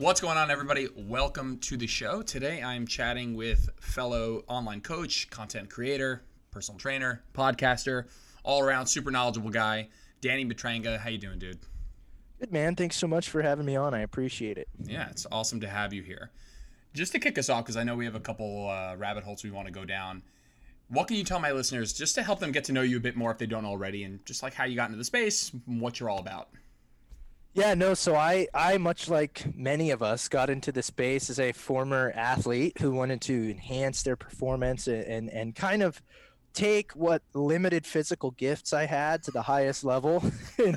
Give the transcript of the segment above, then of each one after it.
What's going on, everybody? Welcome to the show. Today I'm chatting with fellow online coach, content creator, personal trainer, podcaster, all around super knowledgeable guy, Danny Matranga. How you doing, dude? Good man. Thanks so much for having me on. I appreciate it. Yeah, it's awesome to have you here. Just to kick us off, because I know we have a couple uh, rabbit holes we want to go down. What can you tell my listeners just to help them get to know you a bit more if they don't already, and just like how you got into the space, what you're all about? Yeah, no, so I, I much like many of us got into the space as a former athlete who wanted to enhance their performance and, and, and kind of take what limited physical gifts I had to the highest level in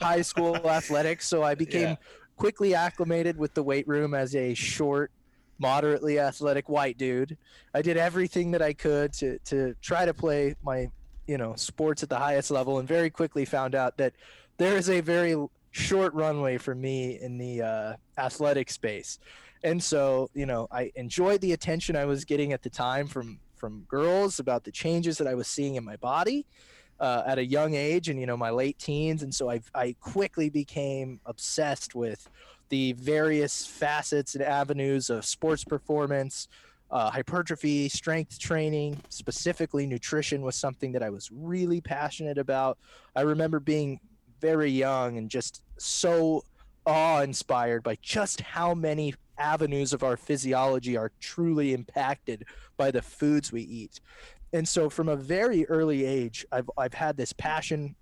high school athletics. So I became yeah. quickly acclimated with the weight room as a short, moderately athletic white dude. I did everything that I could to, to try to play my, you know, sports at the highest level and very quickly found out that there is a very short runway for me in the uh, athletic space. And so, you know, I enjoyed the attention I was getting at the time from from girls about the changes that I was seeing in my body uh, at a young age, and you know, my late teens. And so I I quickly became obsessed with the various facets and avenues of sports performance. Uh, hypertrophy, strength training, specifically nutrition was something that I was really passionate about. I remember being very young and just so awe inspired by just how many avenues of our physiology are truly impacted by the foods we eat. And so from a very early age, I've, I've had this passion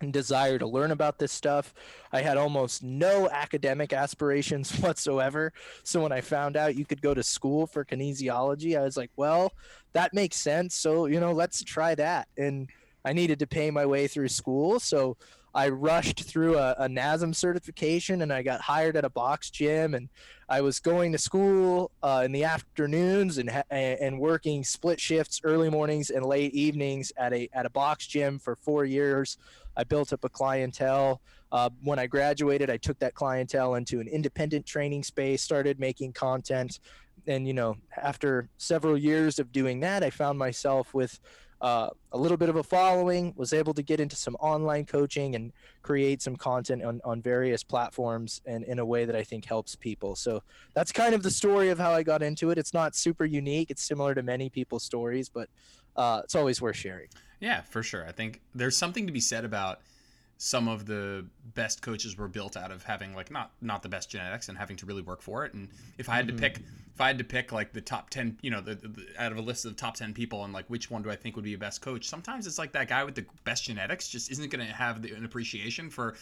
and desire to learn about this stuff. I had almost no academic aspirations whatsoever. So when I found out you could go to school for kinesiology, I was like, well, that makes sense. So, you know, let's try that. And I needed to pay my way through school. So I rushed through a, a NASM certification and I got hired at a box gym and I was going to school uh, in the afternoons and and working split shifts, early mornings and late evenings at a at a box gym for four years. I built up a clientele. Uh, when I graduated, I took that clientele into an independent training space, started making content, and you know, after several years of doing that, I found myself with uh, a little bit of a following, was able to get into some online coaching and create some content on, on various platforms and in a way that I think helps people. So that's kind of the story of how I got into it. It's not super unique, it's similar to many people's stories, but uh, it's always worth sharing. Yeah, for sure. I think there's something to be said about some of the best coaches were built out of having like not not the best genetics and having to really work for it and if i had to mm-hmm. pick if i had to pick like the top 10 you know the, the, out of a list of the top 10 people and like which one do i think would be a best coach sometimes it's like that guy with the best genetics just isn't going to have the, an appreciation for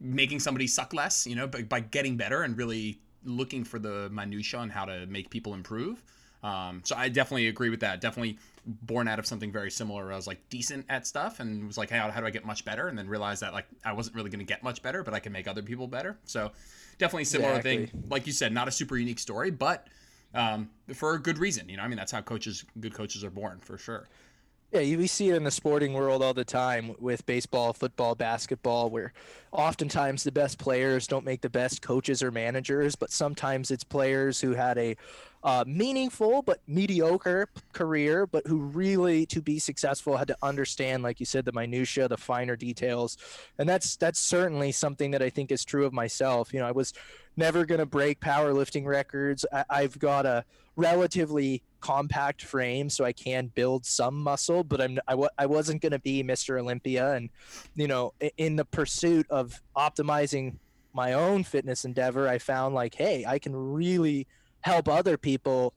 making somebody suck less you know by, by getting better and really looking for the minutia on how to make people improve um, so I definitely agree with that. Definitely born out of something very similar. I was like decent at stuff and was like, hey, how, how do I get much better? And then realized that like I wasn't really going to get much better, but I can make other people better. So definitely similar exactly. thing. Like you said, not a super unique story, but um, for a good reason. You know, I mean, that's how coaches, good coaches are born for sure. Yeah, we see it in the sporting world all the time with baseball, football, basketball, where oftentimes the best players don't make the best coaches or managers, but sometimes it's players who had a uh, meaningful but mediocre career, but who really, to be successful, had to understand, like you said, the minutia, the finer details, and that's that's certainly something that I think is true of myself. You know, I was never going to break powerlifting records. I, I've got a relatively compact frame so I can build some muscle, but I'm I, w- I wasn't going to be Mr. Olympia and you know in the pursuit of optimizing my own fitness endeavor, I found like hey, I can really help other people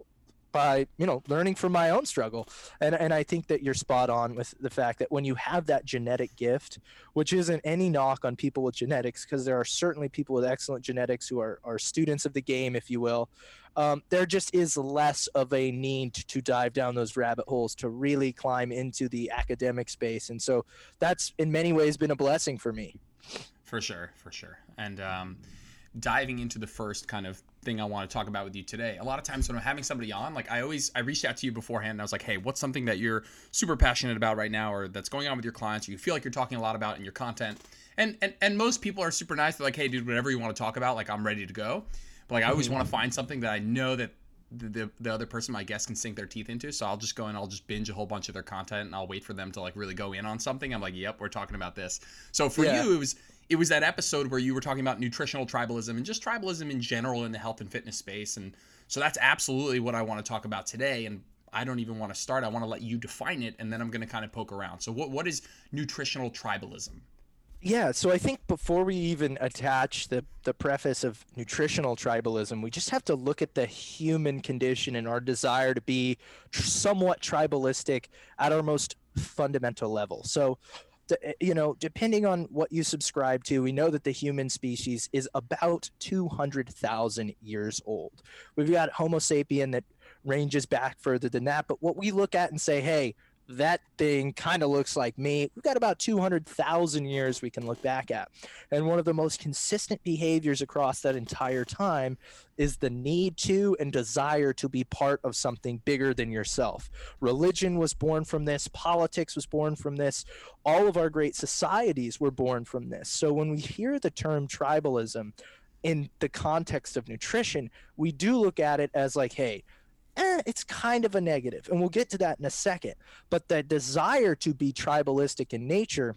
by you know learning from my own struggle. And and I think that you're spot on with the fact that when you have that genetic gift which isn't any knock on people with genetics because there are certainly people with excellent genetics who are are students of the game if you will um, there just is less of a need to dive down those rabbit holes to really climb into the academic space. And so that's in many ways been a blessing for me. For sure for sure. And um diving into the first kind of thing I want to talk about with you today. A lot of times when I'm having somebody on, like I always I reached out to you beforehand and I was like, "Hey, what's something that you're super passionate about right now or that's going on with your clients or you feel like you're talking a lot about in your content?" And and and most people are super nice. They're like, "Hey, dude, whatever you want to talk about, like I'm ready to go." But like I always want to mm-hmm. find something that I know that the, the, the other person, my guest, can sink their teeth into. So I'll just go and I'll just binge a whole bunch of their content and I'll wait for them to like really go in on something. I'm like, yep, we're talking about this. So for yeah. you, it was it was that episode where you were talking about nutritional tribalism and just tribalism in general in the health and fitness space. And so that's absolutely what I want to talk about today. And I don't even want to start. I want to let you define it, and then I'm going to kind of poke around. So, what what is nutritional tribalism? Yeah, so I think before we even attach the, the preface of nutritional tribalism, we just have to look at the human condition and our desire to be somewhat tribalistic at our most fundamental level. So, Eh, you know, depending on what you subscribe to, we know that the human species is about 200,000 years old. We've got Homo sapien that ranges back further than that, but what we look at and say, hey, that thing kind of looks like me. We've got about 200,000 years we can look back at. And one of the most consistent behaviors across that entire time is the need to and desire to be part of something bigger than yourself. Religion was born from this, politics was born from this, all of our great societies were born from this. So when we hear the term tribalism, in the context of nutrition, we do look at it as like, hey, eh, it's kind of a negative, and we'll get to that in a second. But the desire to be tribalistic in nature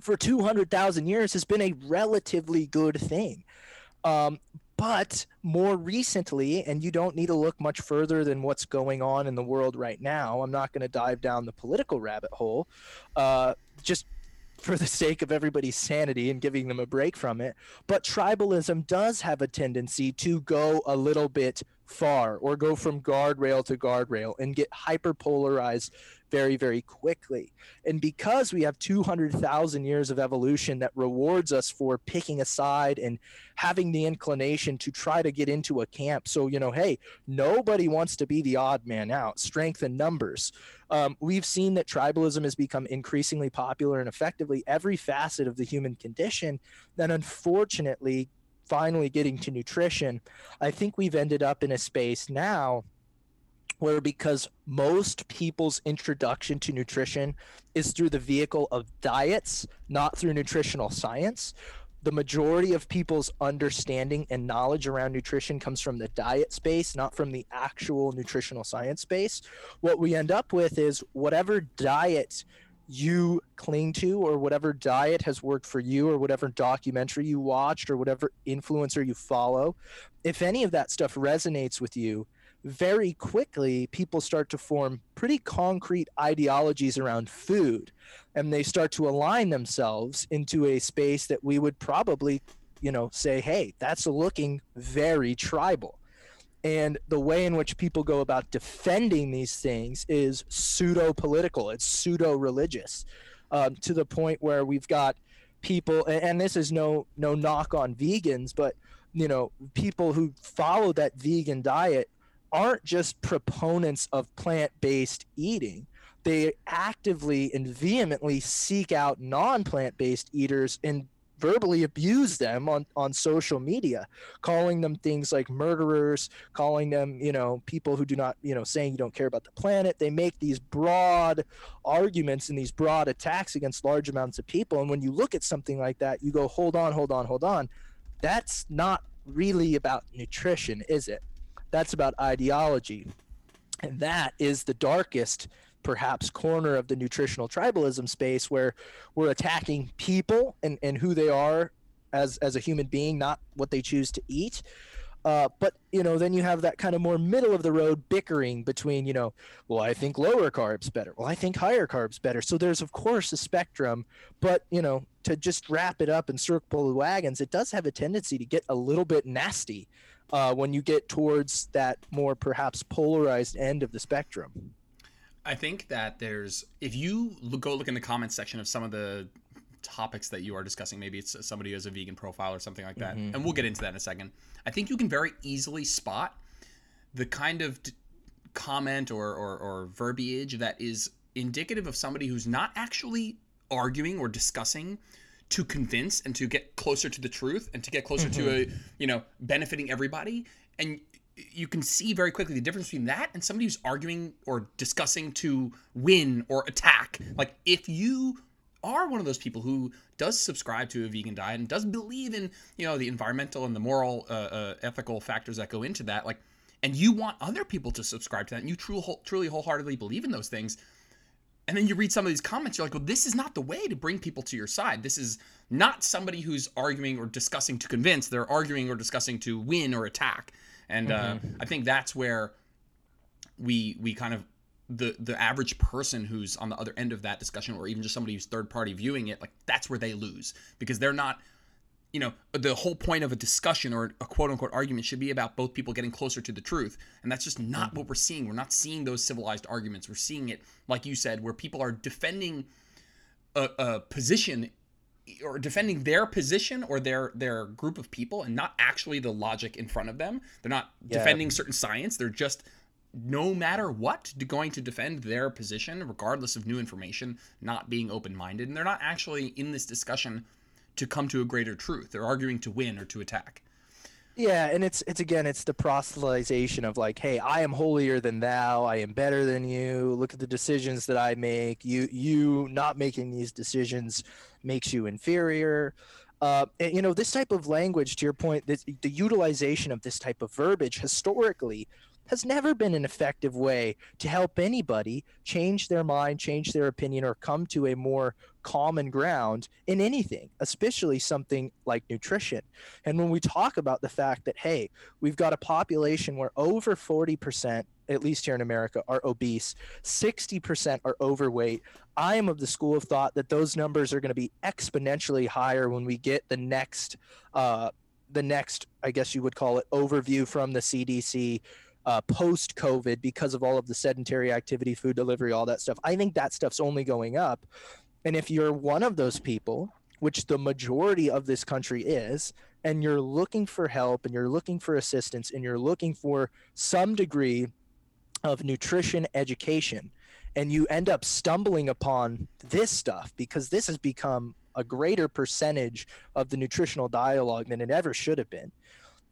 for 200,000 years has been a relatively good thing. Um, but more recently, and you don't need to look much further than what's going on in the world right now, I'm not going to dive down the political rabbit hole. Uh, just for the sake of everybody's sanity and giving them a break from it. But tribalism does have a tendency to go a little bit far or go from guardrail to guardrail and get hyper polarized very, very quickly. And because we have 200,000 years of evolution that rewards us for picking a side and having the inclination to try to get into a camp. So, you know, hey, nobody wants to be the odd man out, strength in numbers. Um, we've seen that tribalism has become increasingly popular and effectively every facet of the human condition. that unfortunately, finally getting to nutrition, I think we've ended up in a space now where because most people's introduction to nutrition is through the vehicle of diets, not through nutritional science, the majority of people's understanding and knowledge around nutrition comes from the diet space, not from the actual nutritional science space. What we end up with is whatever diet you cling to or whatever diet has worked for you or whatever documentary you watched or whatever influencer you follow if any of that stuff resonates with you very quickly people start to form pretty concrete ideologies around food and they start to align themselves into a space that we would probably you know say hey that's looking very tribal and the way in which people go about defending these things is pseudo political it's pseudo religious um, to the point where we've got people and this is no no knock on vegans but you know people who follow that vegan diet aren't just proponents of plant-based eating. They actively and vehemently seek out non-plant-based eaters and verbally abuse them on, on social media calling them things like murderers calling them you know people who do not you know saying you don't care about the planet. They make these broad arguments and these broad attacks against large amounts of people. And when you look at something like that you go hold on hold on hold on. That's not really about nutrition is it? That's about ideology. And that is the darkest, perhaps, corner of the nutritional tribalism space where we're attacking people and, and who they are as, as a human being, not what they choose to eat. Uh, but you know, then you have that kind of more middle of the road bickering between, you know, well, I think lower carbs better. Well, I think higher carbs better. So there's of course a spectrum, but you know, to just wrap it up and circle the wagons, it does have a tendency to get a little bit nasty uh, when you get towards that more perhaps polarized end of the spectrum. I think that there's if you go look in the comments section of some of the topics that you are discussing, maybe it's somebody who has a vegan profile or something like that, mm-hmm. and we'll get into that in a second. I think you can very easily spot the kind of d- comment or, or, or verbiage that is indicative of somebody who's not actually arguing or discussing to convince and to get closer to the truth and to get closer mm-hmm. to a you know benefiting everybody and you can see very quickly the difference between that and somebody who's arguing or discussing to win or attack like if you are one of those people who does subscribe to a vegan diet and does believe in you know the environmental and the moral uh, uh, ethical factors that go into that like and you want other people to subscribe to that and you truly truly wholeheartedly believe in those things and then you read some of these comments, you're like, well, this is not the way to bring people to your side. This is not somebody who's arguing or discussing to convince. They're arguing or discussing to win or attack. And mm-hmm. uh, I think that's where we we kind of the the average person who's on the other end of that discussion, or even just somebody who's third party viewing it, like that's where they lose because they're not you know, the whole point of a discussion or a quote unquote argument should be about both people getting closer to the truth. And that's just not what we're seeing. We're not seeing those civilized arguments. We're seeing it, like you said, where people are defending a, a position or defending their position or their their group of people and not actually the logic in front of them. They're not yeah. defending certain science. They're just no matter what going to defend their position regardless of new information, not being open-minded. And they're not actually in this discussion to come to a greater truth. They're arguing to win or to attack. Yeah, and it's it's again it's the proselytization of like, hey, I am holier than thou. I am better than you. Look at the decisions that I make. You you not making these decisions makes you inferior. Uh, and, you know this type of language. To your point, this, the utilization of this type of verbiage historically has never been an effective way to help anybody change their mind, change their opinion, or come to a more common ground in anything, especially something like nutrition. And when we talk about the fact that, hey, we've got a population where over 40%, at least here in America, are obese, 60% are overweight. I am of the school of thought that those numbers are going to be exponentially higher when we get the next, uh, the next, I guess you would call it, overview from the CDC uh, post COVID because of all of the sedentary activity, food delivery, all that stuff. I think that stuff's only going up. And if you're one of those people, which the majority of this country is, and you're looking for help and you're looking for assistance and you're looking for some degree of nutrition education, and you end up stumbling upon this stuff because this has become a greater percentage of the nutritional dialogue than it ever should have been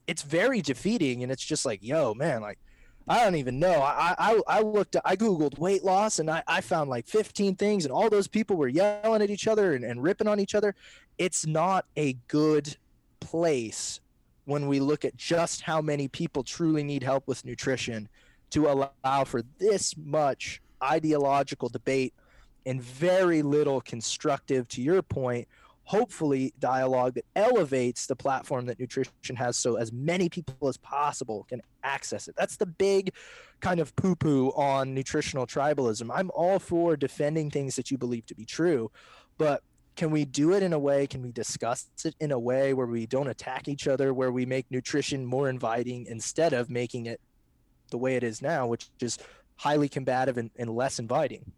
it's very defeating and it's just like yo man like I don't even know. I, I, I looked, I Googled weight loss and I, I found like 15 things and all those people were yelling at each other and, and ripping on each other. It's not a good place when we look at just how many people truly need help with nutrition to allow for this much ideological debate and very little constructive, to your point, hopefully dialogue that elevates the platform that nutrition has so as many people as possible can access it. That's the big kind of poo poo on nutritional tribalism. I'm all for defending things that you believe to be true, but can we do it in a way can we discuss it in a way where we don't attack each other where we make nutrition more inviting instead of making it the way it is now which is highly combative and, and less inviting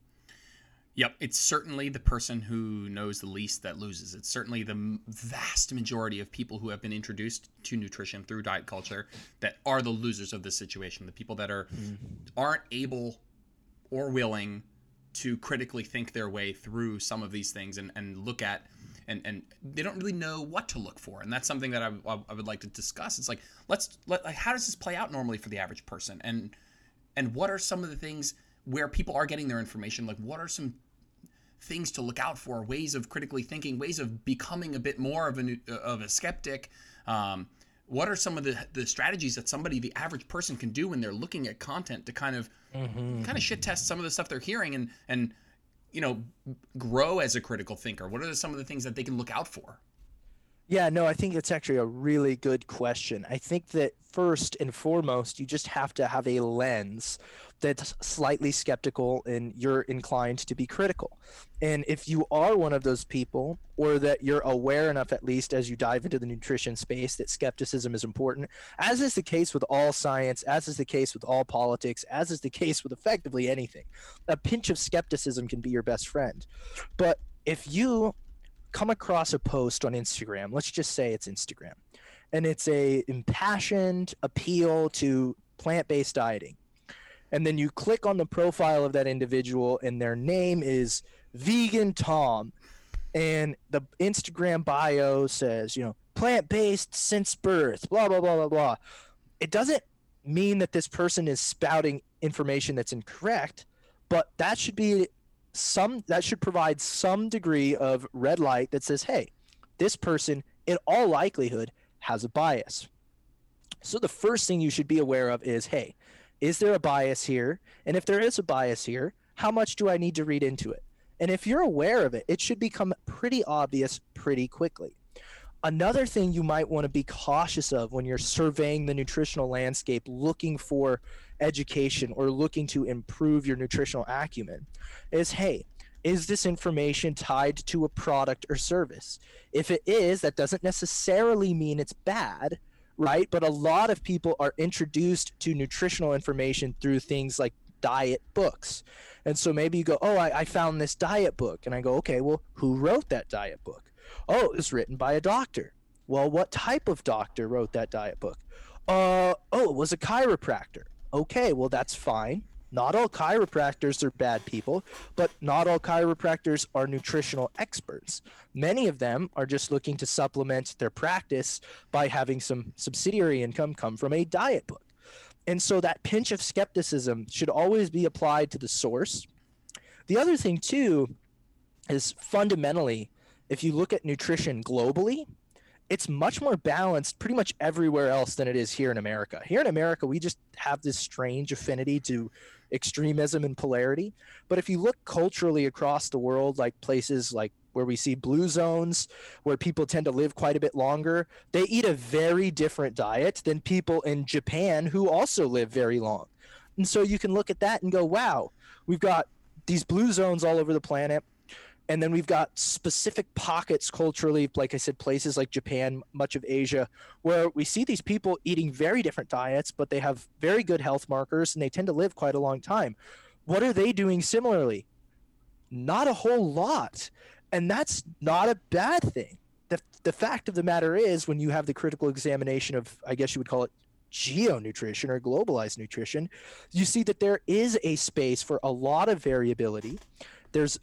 Yep, it's certainly the person who knows the least that loses. It's certainly the vast majority of people who have been introduced to nutrition through diet culture that are the losers of this situation. The people that are mm-hmm. aren't able or willing to critically think their way through some of these things and, and look at and, and they don't really know what to look for and that's something that I, I would like to discuss it's like let's let, like how does this play out normally for the average person and and what are some of the things where people are getting their information like what are some things to look out for ways of critically thinking ways of becoming a bit more of a of a skeptic um, what are some of the, the strategies that somebody the average person can do when they're looking at content to kind of mm-hmm. kind of shit test some of the stuff they're hearing and and you know grow as a critical thinker what are some of the things that they can look out for yeah, no, I think it's actually a really good question. I think that first and foremost, you just have to have a lens that's slightly skeptical and you're inclined to be critical. And if you are one of those people, or that you're aware enough, at least as you dive into the nutrition space, that skepticism is important, as is the case with all science, as is the case with all politics, as is the case with effectively anything, a pinch of skepticism can be your best friend. But if you come across a post on Instagram, let's just say it's Instagram, and it's a impassioned appeal to plant-based dieting. And then you click on the profile of that individual and their name is vegan Tom and the Instagram bio says, you know, plant-based since birth, blah blah blah blah blah. It doesn't mean that this person is spouting information that's incorrect, but that should be some that should provide some degree of red light that says, hey, this person in all likelihood has a bias. So the first thing you should be aware of is, hey, is there a bias here? And if there is a bias here, how much do I need to read into it? And if you're aware of it, it should become pretty obvious pretty quickly. Another thing you might want to be cautious of when you're surveying the nutritional landscape, looking for education or looking to improve your nutritional acumen, is hey, is this information tied to a product or service? If it is, that doesn't necessarily mean it's bad, right? But a lot of people are introduced to nutritional information through things like diet books. And so maybe you go, Oh, I, I found this diet book. And I go, Okay, well, who wrote that diet book? Oh, it was written by a doctor. Well, what type of doctor wrote that diet book? Uh, oh, it was a chiropractor. Okay, well, that's fine. Not all chiropractors are bad people, but not all chiropractors are nutritional experts. Many of them are just looking to supplement their practice by having some subsidiary income come from a diet book. And so that pinch of skepticism should always be applied to the source. The other thing, too, is fundamentally if you look at nutrition globally, it's much more balanced pretty much everywhere else than it is here in America. Here in America, we just have this strange affinity to extremism and polarity. But if you look culturally across the world, like places like where we see blue zones, where people tend to live quite a bit longer, they eat a very different diet than people in Japan who also live very long. And so you can look at that and go, wow, we've got these blue zones all over the planet and then we've got specific pockets culturally like i said places like japan much of asia where we see these people eating very different diets but they have very good health markers and they tend to live quite a long time. What are they doing similarly? Not a whole lot. And that's not a bad thing. The, the fact of the matter is when you have the critical examination of i guess you would call it geo-nutrition or globalized nutrition you see that there is a space for a lot of variability. There's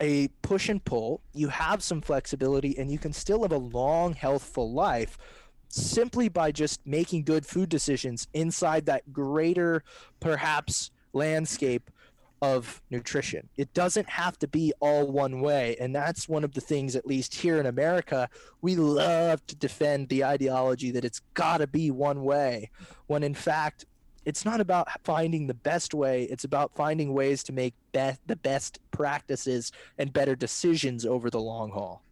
a push and pull, you have some flexibility, and you can still live a long, healthful life simply by just making good food decisions inside that greater, perhaps, landscape of nutrition. It doesn't have to be all one way. And that's one of the things, at least here in America, we love to defend the ideology that it's got to be one way, when in fact, it's not about finding the best way it's about finding ways to make be- the best practices and better decisions over the long haul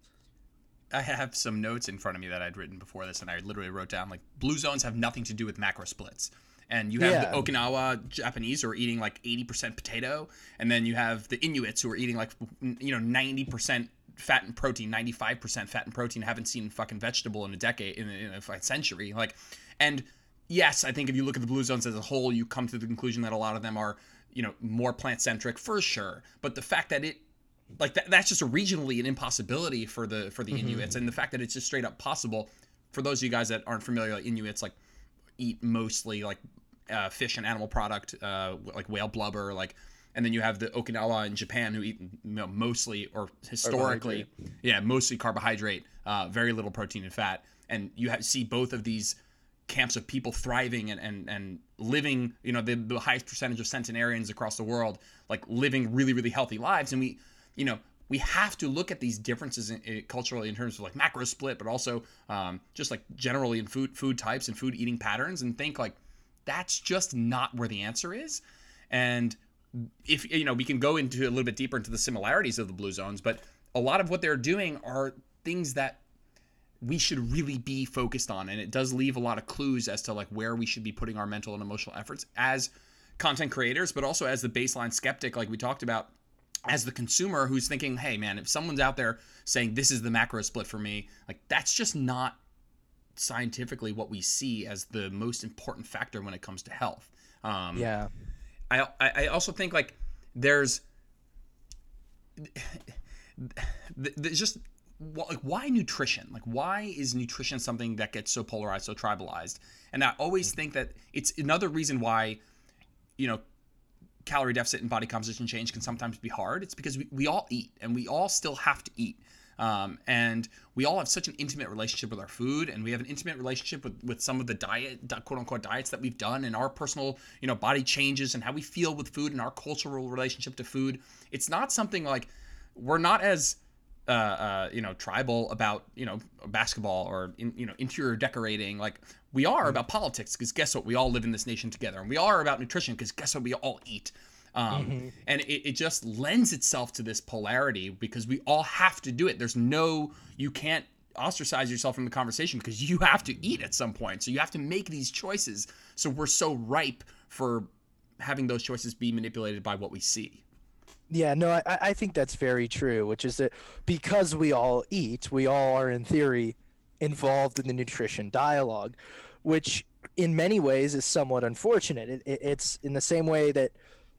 i have some notes in front of me that i'd written before this and i literally wrote down like blue zones have nothing to do with macro splits and you have yeah. the okinawa japanese who are eating like 80% potato and then you have the inuits who are eating like you know 90% fat and protein 95% fat and protein haven't seen fucking vegetable in a decade in a, in a century like and yes, I think if you look at the blue zones as a whole, you come to the conclusion that a lot of them are, you know, more plant centric for sure. But the fact that it like that, that's just a regionally an impossibility for the for the mm-hmm. Inuits, and the fact that it's just straight up possible for those of you guys that aren't familiar, like Inuits like eat mostly like uh, fish and animal product, uh, like whale blubber, like. And then you have the Okinawa in Japan who eat you know, mostly or historically, yeah, mostly carbohydrate, uh, very little protein and fat. And you have, see both of these camps of people thriving and, and, and living, you know, the, the highest percentage of centenarians across the world, like living really, really healthy lives. And we, you know, we have to look at these differences in, in, culturally in terms of like macro split, but also um, just like generally in food food types and food eating patterns, and think like that's just not where the answer is. And if you know, we can go into a little bit deeper into the similarities of the blue zones, but a lot of what they're doing are things that we should really be focused on and it does leave a lot of clues as to like where we should be putting our mental and emotional efforts as content creators but also as the baseline skeptic like we talked about as the consumer who's thinking hey man if someone's out there saying this is the macro split for me like that's just not scientifically what we see as the most important factor when it comes to health. Um, yeah. I, I also think like there's there's just like why nutrition? Like why is nutrition something that gets so polarized so tribalized? And i always think that it's another reason why you know calorie deficit and body composition change can sometimes be hard. It's because we, we all eat and we all still have to eat. Um, and we all have such an intimate relationship with our food and we have an intimate relationship with, with some of the diet quote unquote diets that we've done and our personal you know body changes and how we feel with food and our cultural relationship to food. It's not something like we're not as uh, uh, you know, tribal about you know basketball or in, you know interior decorating. Like we are about politics because guess what? We all live in this nation together, and we are about nutrition because guess what? We all eat. Um, mm-hmm. And it, it just lends itself to this polarity because we all have to do it. There's no, you can't ostracize yourself from the conversation because you have to eat at some point. So you have to make these choices. So we're so ripe for having those choices be manipulated by what we see. Yeah, no, I, I think that's very true, which is that because we all eat, we all are in theory involved in the nutrition dialogue, which in many ways is somewhat unfortunate. It, it, it's in the same way that,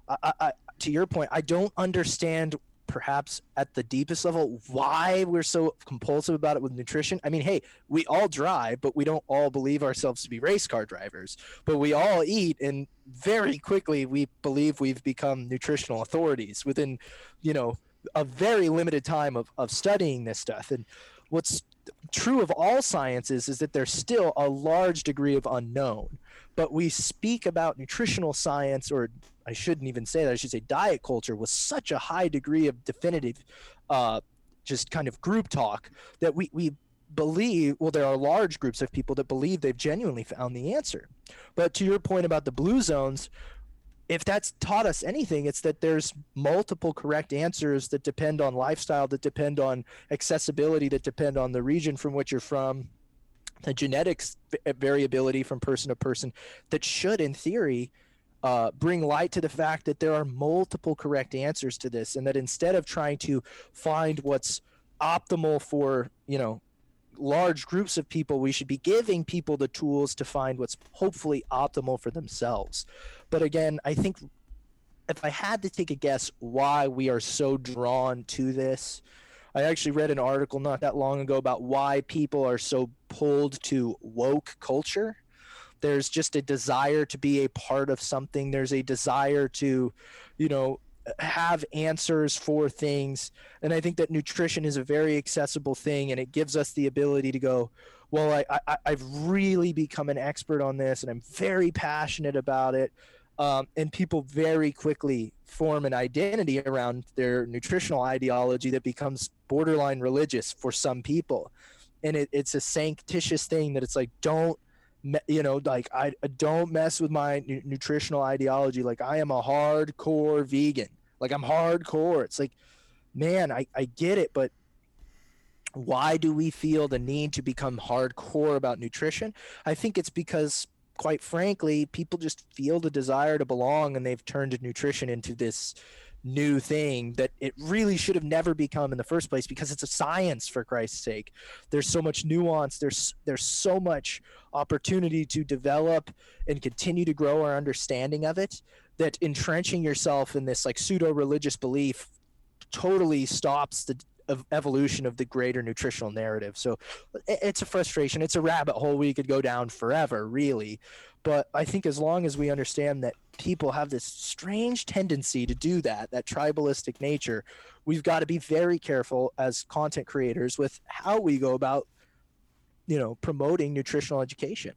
I, I, to your point, I don't understand perhaps at the deepest level why we're so compulsive about it with nutrition. I mean, hey, we all drive, but we don't all believe ourselves to be race car drivers. But we all eat, and very quickly we believe we've become nutritional authorities within, you know, a very limited time of, of studying this stuff. And what's true of all sciences is that there's still a large degree of unknown. But we speak about nutritional science or I shouldn't even say that. I should say diet culture was such a high degree of definitive, uh, just kind of group talk that we we believe. Well, there are large groups of people that believe they've genuinely found the answer. But to your point about the blue zones, if that's taught us anything, it's that there's multiple correct answers that depend on lifestyle, that depend on accessibility, that depend on the region from which you're from, the genetics variability from person to person, that should, in theory, uh, bring light to the fact that there are multiple correct answers to this, and that instead of trying to find what's optimal for you know large groups of people, we should be giving people the tools to find what's hopefully optimal for themselves. But again, I think if I had to take a guess why we are so drawn to this, I actually read an article not that long ago about why people are so pulled to woke culture there's just a desire to be a part of something. There's a desire to you know have answers for things. And i think that nutrition is a very accessible thing and it gives us the ability to go well I, I i've really become an expert on this and i'm very passionate about it. Um, and people very quickly form an identity around their nutritional ideology that becomes borderline religious for some people. And it, it's a sanctitious thing that it's like don't you know like i don't mess with my nu- nutritional ideology. Like i am a hardcore vegan. Like i'm hardcore. It's like man i, I get it but why do we feel the need to become hardcore about nutrition? I think it's because quite frankly people just feel the desire to belong and they've turned nutrition into this new thing that it really should have never become in the first place because it's a science for Christ's sake. There's so much nuance, there's there's so much opportunity to develop and continue to grow our understanding of it that entrenching yourself in this like pseudo religious belief totally stops the evolution of the greater nutritional narrative. So it's a frustration. It's a rabbit hole we could go down forever, really. But I think as long as we understand that people have this strange tendency to do that, that tribalistic nature, we've got to be very careful as content creators with how we go about, you know, promoting nutritional education.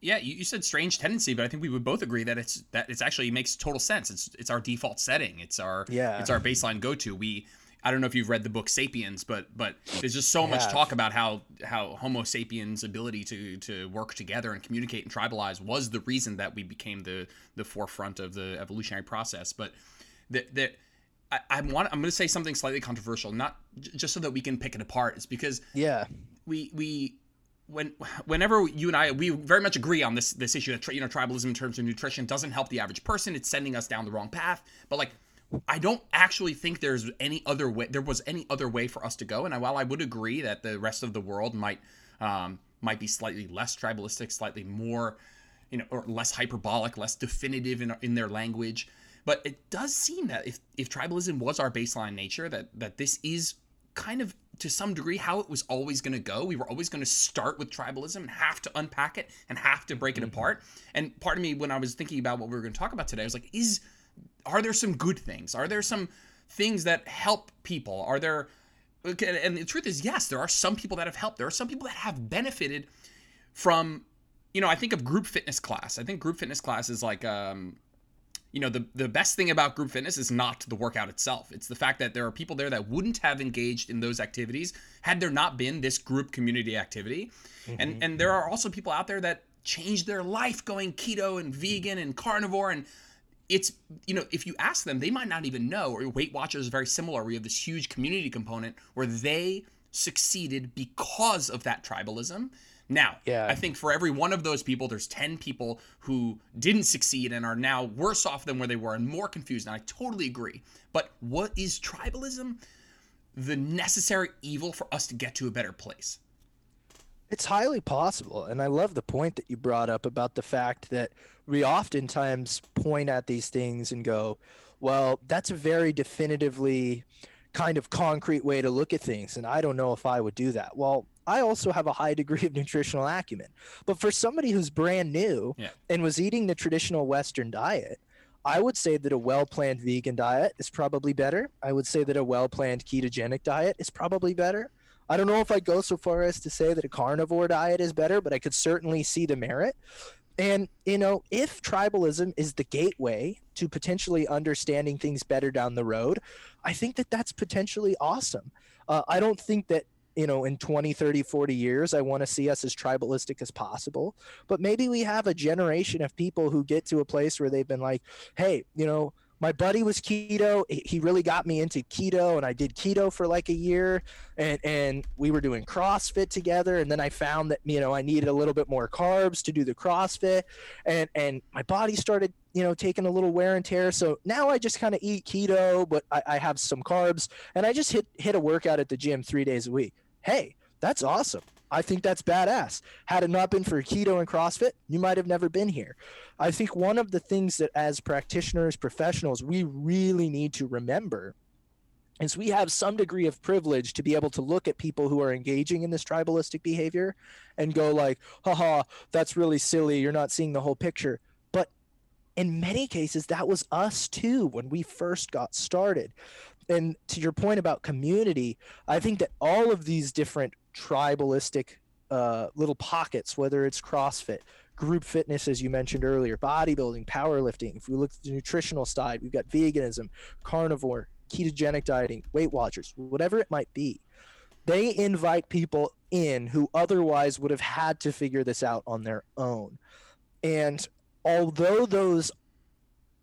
Yeah, you, said strange tendency, but I think we would both agree that it's that it's actually makes total sense. It's it's our default setting. It's our yeah. it's our baseline go to. We I don't know if you've read the book *Sapiens*, but but there's just so much talk about how how Homo sapiens' ability to to work together and communicate and tribalize was the reason that we became the the forefront of the evolutionary process. But that that I, I want I'm going to say something slightly controversial, not just so that we can pick it apart. It's because yeah, we we when whenever you and I we very much agree on this this issue that you know tribalism in terms of nutrition doesn't help the average person. It's sending us down the wrong path. But like I don't actually think there's any other way. There was any other way for us to go. And while I would agree that the rest of the world might um, might be slightly less tribalistic, slightly more, you know, or less hyperbolic, less definitive in in their language, but it does seem that if if tribalism was our baseline nature, that that this is kind of to some degree how it was always going to go. We were always going to start with tribalism and have to unpack it and have to break it mm-hmm. apart. And part of me, when I was thinking about what we were going to talk about today, I was like, is are there some good things? Are there some things that help people? Are there and the truth is yes, there are some people that have helped. There are some people that have benefited from you know, I think of group fitness class. I think group fitness class is like um you know, the the best thing about group fitness is not the workout itself. It's the fact that there are people there that wouldn't have engaged in those activities had there not been this group community activity. Mm-hmm. And and there are also people out there that changed their life going keto and vegan and carnivore and it's you know if you ask them they might not even know or weight watchers is very similar we have this huge community component where they succeeded because of that tribalism. Now Yeah. i think for every one of those people there's 10 people who didn't succeed and are now worse off than where they were and more confused and i totally agree. But what is tribalism? The necessary evil for us to get to a better place It's highly possible. And I love the point that you brought up about the fact that we oftentimes point at these things and go, well, that's a very definitively kind of concrete way to look at things. And I don't know if I would do that. Well, I also have a high degree of nutritional acumen. But for somebody who's brand new Yeah. and was eating the traditional Western diet, I would say that a well planned vegan diet is probably better. I would say that a well planned ketogenic diet is probably better. I don't know if I'd go so far as to say that a carnivore diet is better, but I could certainly see the merit. And, you know, if tribalism is the gateway to potentially understanding things better down the road, I think that that's potentially awesome. Uh, I don't think that, you know, in 20, 30, 40 years, I want to see us as tribalistic as possible. But maybe we have a generation of people who get to a place where they've been like, hey, you know, my buddy was keto. He really got me into keto, and I did keto for like a year, and and we were doing CrossFit together. And then I found that you know I needed a little bit more carbs to do the CrossFit, and and my body started you know taking a little wear and tear. So now I just kind of eat keto, but I, I have some carbs, and I just hit hit a workout at the gym three days a week. Hey, that's awesome. I think that's badass. Had it not been for keto and CrossFit, you might have never been here. I think one of the things that as practitioners, professionals, we really need to remember is we have some degree of privilege to be able to look at people who are engaging in this tribalistic behavior and go like, haha, that's really silly. You're not seeing the whole picture. But in many cases, that was us too when we first got started. And to your point about community, I think that all of these different tribalistic uh, little pockets, whether it's CrossFit, group fitness, as you mentioned earlier, bodybuilding, powerlifting. If we look at the nutritional side, we've got veganism, carnivore, ketogenic dieting, Weight Watchers, whatever it might be. They invite people in who otherwise would have had to figure this out on their own. And although those,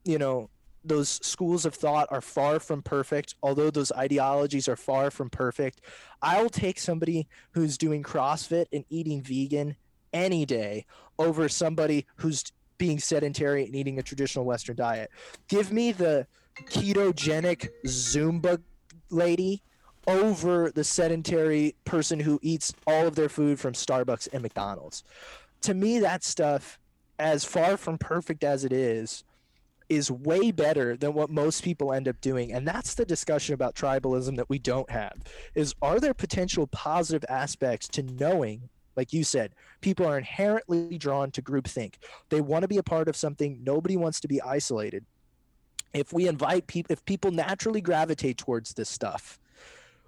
you know, those schools of thought are far from perfect, although those ideologies are far from perfect, I'll take somebody who's doing CrossFit and eating vegan any day over somebody who's being sedentary and eating a traditional Western diet. Give me the ketogenic Zumba lady over the sedentary person who eats all of their food from Starbucks and McDonald's. To me, that stuff, as far from perfect as it is, is way better than what most people end up doing. And that's the discussion about tribalism that we don't have. Is are there potential positive aspects to knowing like you said, people are inherently drawn to groupthink. They want to be a part of something. Nobody wants to be isolated. If we invite people, if people naturally gravitate towards this stuff,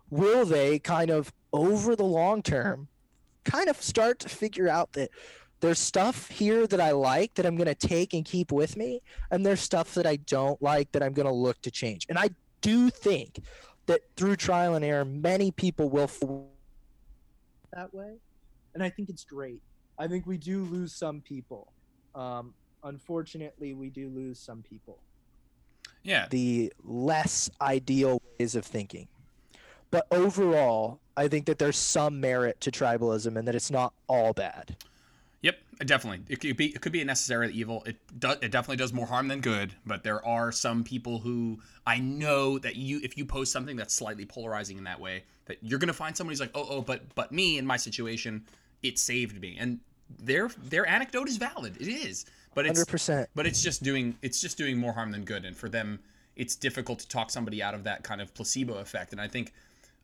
will they kind of over the long term kind of start to figure out that there's stuff here that I like that I'm going to take and keep with me, and there's stuff that I don't like that I'm going to look to change. And I do think that through trial and error, many people will f- that way and I think it's great. I think we do lose some people. Um, unfortunately, we do lose some people. Yeah. The less ideal ways of thinking. But overall, I think that there's some merit to tribalism and that it's not all bad. Definitely. It could be it could be a necessary evil. It does it definitely does more harm than good. But there are some people who I know that you if you post something that's slightly polarizing in that way, that you're gonna find somebody who's like, oh oh, but but me in my situation, it saved me, and their their anecdote is valid. It is, but it's 100%. but it's just doing it's just doing more harm than good, and for them, it's difficult to talk somebody out of that kind of placebo effect. And I think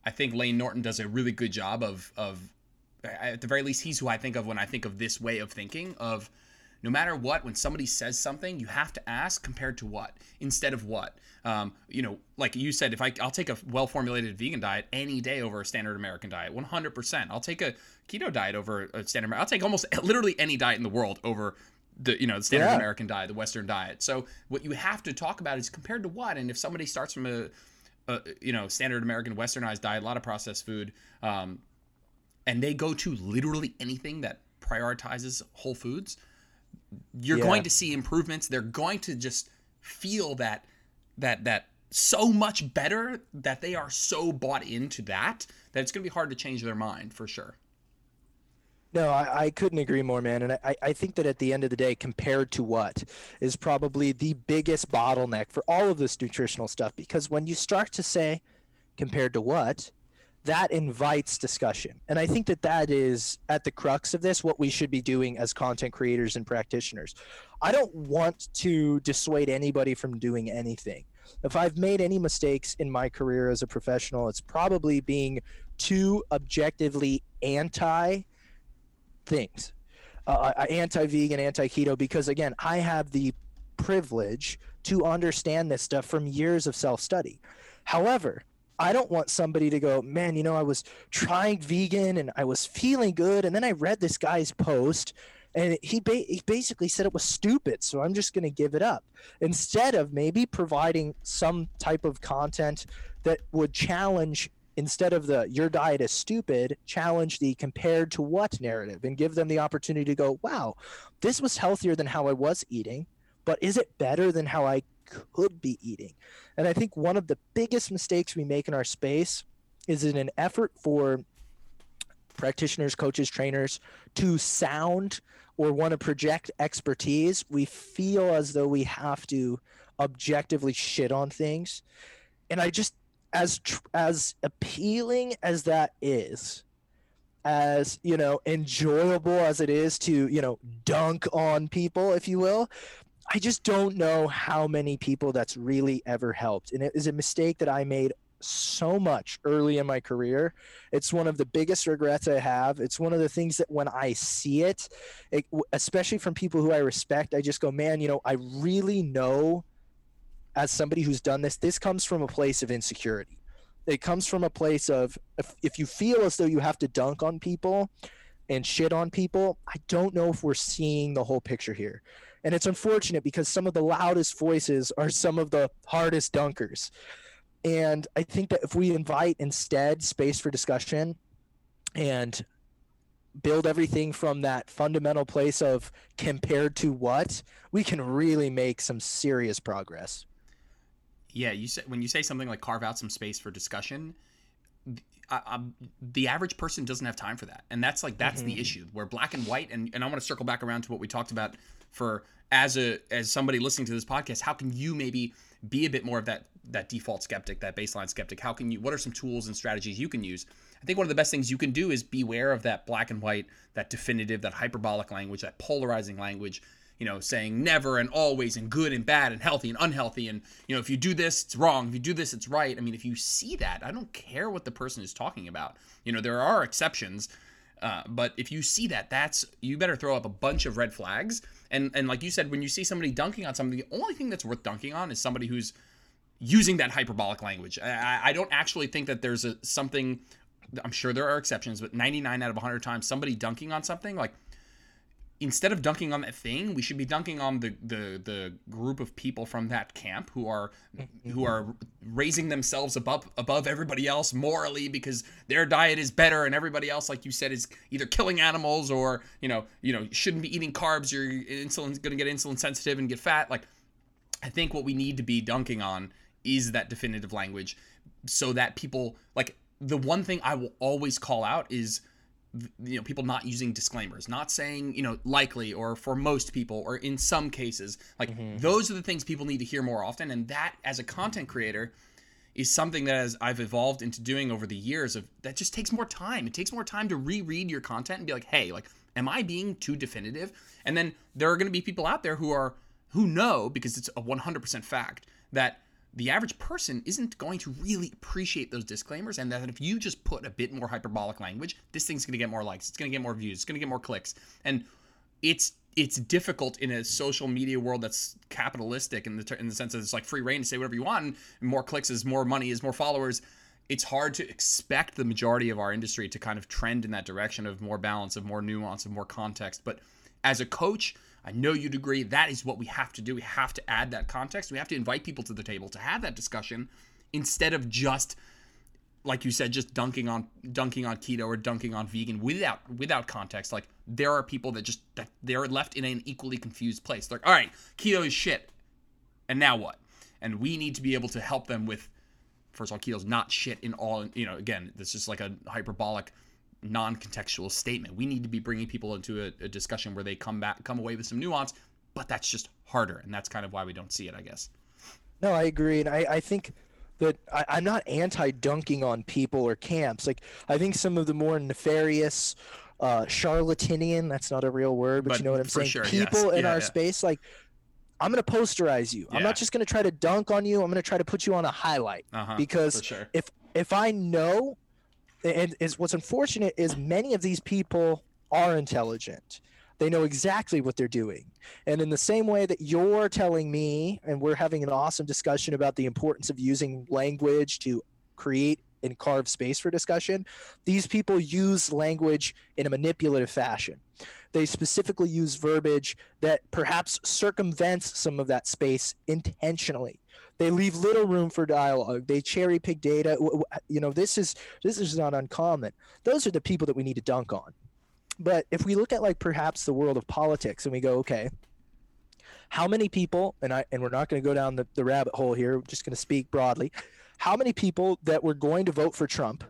I think Layne Norton does a really good job of of at the very least he's who I think of when I think of this way of thinking of no matter what when somebody says something you have to ask compared to what instead of what. Um, you know like you said if I, i'll take a well formulated vegan diet any day over a standard american diet 100% i'll take a keto diet over a standard i'll take almost literally any diet in the world over the you know the standard Yeah. american diet the western diet. So what you have to talk about is compared to what and if somebody starts from a, a you know standard american westernized diet a lot of processed food um, and they go to literally anything that prioritizes whole foods, you're Yeah. going to see improvements. They're going to just feel that that that so much better that they are so bought into that that it's going to be hard to change their mind for sure. No, I, I couldn't agree more, man. And I, I think that at the end of the day, compared to what is probably the biggest bottleneck for all of this nutritional stuff, because when you start to say compared to what, that invites discussion. And I think that that is at the crux of this, what we should be doing as content creators and practitioners. I don't want to dissuade anybody from doing anything. If I've made any mistakes in my career as a professional, it's probably being too objectively anti things uh, anti-vegan anti-keto because again i have the privilege to understand this stuff from years of self-study however i don't want somebody to go man you know i was trying vegan and i was feeling good. And then i read this guy's post and he, ba- he basically said it was stupid so i'm just going to give it up. Instead of maybe providing some type of content that would challenge instead of the your diet is stupid challenge the compared to what narrative and give them the opportunity to go wow this was healthier than how i was eating but is it better than how i could be eating. And i think one of the biggest mistakes we make in our space is in an effort for practitioners coaches trainers to sound or want to project expertise we feel as though we have to objectively shit on things. And i just as tr- as appealing as that is as you know enjoyable as it is to you know dunk on people if you will i just don't know how many people that's really ever helped and it is a mistake that i made so much early in my career it's one of the biggest regrets i have it's one of the things that when i see it, it especially from people who i respect i just go man you know i really know as somebody who's done this, this comes from a place of insecurity. It comes from a place of if, if you feel as though you have to dunk on people and shit on people, I don't know if we're seeing the whole picture here. And it's unfortunate because some of the loudest voices are some of the hardest dunkers. And I think that if we invite instead space for discussion and build everything from that fundamental place of compared to what, we can really make some serious progress. Yeah, you say when you say something like carve out some space for discussion, I, I'm, the average person doesn't have time for that, and that's like that's mm-hmm. the issue. Where black and white, and and I want to circle back around to what we talked about for as a as somebody listening to this podcast. How can you maybe be a bit more of that that default skeptic, that baseline skeptic? How can you? What are some tools and strategies you can use? I think one of the best things you can do is beware of that black and white, that definitive, that hyperbolic language, that polarizing language you know, saying never and always and good and bad and healthy and unhealthy. And, you know, if you do this, it's wrong. If you do this, it's right. I mean, if you see that, I don't care what the person is talking about. You know, there are exceptions. Uh, but if you see that, that's you better throw up a bunch of red flags. And and like you said, when you see somebody dunking on something, the only thing that's worth dunking on is somebody who's using that hyperbolic language. I, I don't actually think that there's a something. I'm sure there are exceptions, but 99 out of 100 times, somebody dunking on something like instead of dunking on that thing, we should be dunking on the the the group of people from that camp who are who are raising themselves above above everybody else morally because their diet is better and everybody else, like you said, is either killing animals or you know you know shouldn't be eating carbs. Your insulin's going to get insulin sensitive and get fat. Like I think what we need to be dunking on is that definitive language, so that people like the one thing I will always call out is you know people not using disclaimers not saying you know likely or for most people or in some cases. Like mm-hmm. those are the things people need to hear more often. And that as a content creator is something that as I've evolved into doing over the years of that just takes more time. It takes more time to reread your content and be like hey like am I being too definitive? And then there are going to be people out there who are who know because it's a 100% fact that the average person isn't going to really appreciate those disclaimers and that if you just put a bit more hyperbolic language this thing's going to get more likes it's going to get more views it's going to get more clicks. And it's it's difficult in a social media world that's capitalistic in the in the sense that it's like free reign to say whatever you want and more clicks is more money is more followers. It's hard to expect the majority of our industry to kind of trend in that direction of more balance of more nuance of more context. But as a coach I know you'd agree that is what we have to do. We have to add that context. We have to invite people to the table to have that discussion instead of just like you said, just dunking on dunking on keto or dunking on vegan without without context. Like there are people that just that they're left in an equally confused place. Like, all right, keto is shit, and now what? And we need to be able to help them with. First of all, keto's not shit in all. You know, again, this is like a hyperbolic, non-contextual statement. We need to be bringing people into a, a discussion where they come back, come away with some nuance. But that's just harder, and that's kind of why we don't see it, I guess. No, I agree, and I, I think that I, I'm not anti-dunking on people or camps. Like I think some of the more nefarious, uh, charlatanian. That's not a real word, but, But you know what I'm saying. sure, people yes. in Yeah, our yeah. space, like I'm gonna posterize you. I'm not just gonna try to dunk on you. I'm gonna try to put you on a highlight Uh-huh, because sure. if if I know, and is what's unfortunate is many of these people are intelligent. They know exactly what they're doing. And in the same way that you're telling me, and we're having an awesome discussion about the importance of using language to create and carve space for discussion, these people use language in a manipulative fashion. They specifically use verbiage that perhaps circumvents some of that space intentionally. They leave little room for dialogue. They cherry pick data. You know, this is this is not uncommon. Those are the people that we need to dunk on. But if we look at like perhaps the world of politics and we go, okay, how many people, and I and we're not going to go down the, the rabbit hole here, we're just going to speak broadly. How many people that were going to vote for Trump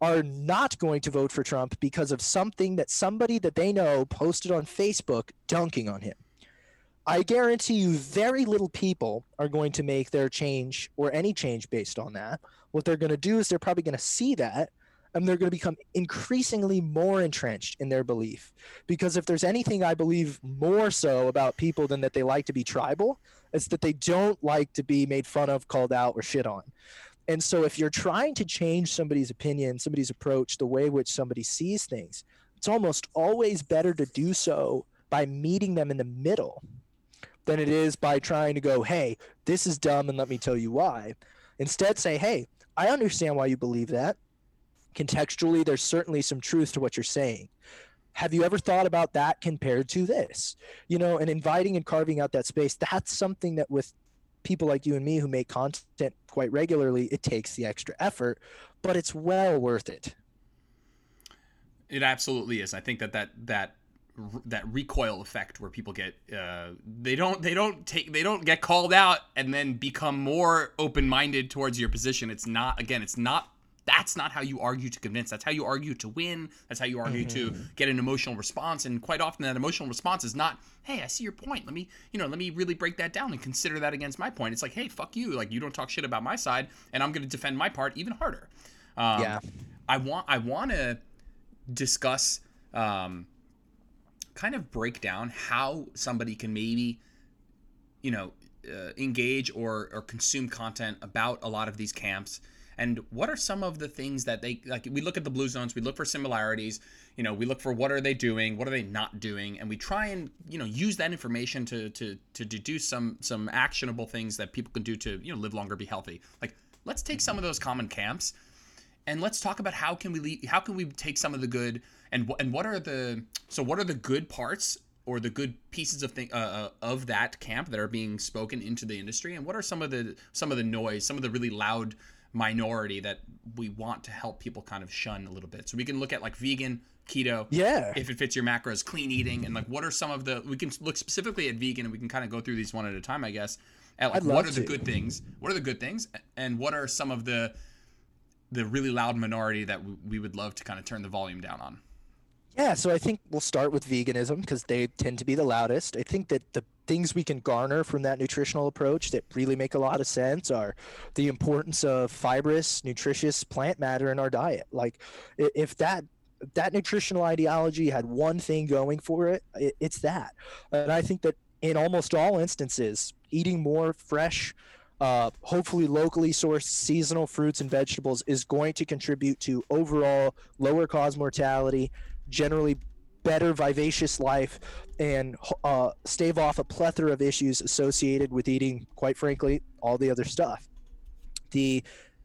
are not going to vote for Trump because of something that somebody that they know posted on Facebook dunking on him? I guarantee you, very little people are going to make their change or any change based on that. What they're going to do is they're probably going to see that and they're going to become increasingly more entrenched in their belief. Because if there's anything I believe more so about people than that they like to be tribal, it's that they don't like to be made fun of, called out, or shit on. And so if you're trying to change somebody's opinion, somebody's approach, the way which somebody sees things, it's almost always better to do so by meeting them in the middle than it is by trying to go, hey, this is dumb and let me tell you why. Instead, say, hey, I understand why you believe that. Contextually, there's certainly some truth to what you're saying. Have you ever thought about that compared to this? You know, and inviting and carving out that space, that's something that with people like you and me who make content quite regularly, it takes the extra effort, but it's well worth it. It absolutely is. I think that that that that recoil effect where people get uh, they don't they don't take they don't get called out and then become more open minded towards your position. It's not again. It's not. That's not how you argue to convince. That's how you argue to win. That's how you argue to get an emotional response. And quite often, that emotional response is not, "Hey, I see your point. Let me, you know, let me really break that down and consider that against my point." It's like, "Hey, fuck you. Like you don't talk shit about my side, and I'm going to defend my part even harder." Um, Yeah. I want I want to discuss um, kind of break down how somebody can maybe you know uh, engage or or consume content about a lot of these camps. And what are some of the things that they like we look at the blue zones we look for similarities you know we look for what are they doing what are they not doing and we try and you know use that information to to to deduce some some actionable things that people can do to you know live longer be healthy. Like let's take some of those common camps and let's talk about how can we le- how can we take some of the good and and what are the so what are the good parts or the good pieces of thing uh, uh, of that camp that are being spoken into the industry? And what are some of the some of the noise some of the really loud minority that we want to help people kind of shun a little bit? So we can look at like vegan keto Yeah. if it fits your macros clean eating and like what are some of the we can look specifically at vegan and we can kind of go through these one at a time i guess at like what are the good things what are the good things and what are some of the the really loud minority that we, we would love to kind of turn the volume down on Yeah, so I think we'll start with veganism because they tend to be the loudest. I think that the things we can garner from that nutritional approach that really make a lot of sense are the importance of fibrous, nutritious plant matter in our diet. Like if that that nutritional ideology had one thing going for it, it's that. And I think that in almost all instances, eating more fresh uh, hopefully locally sourced seasonal fruits and vegetables is going to contribute to overall lower cause mortality, generally better vivacious life, and uh, stave off a plethora of issues associated with eating, quite frankly, all the other stuff. The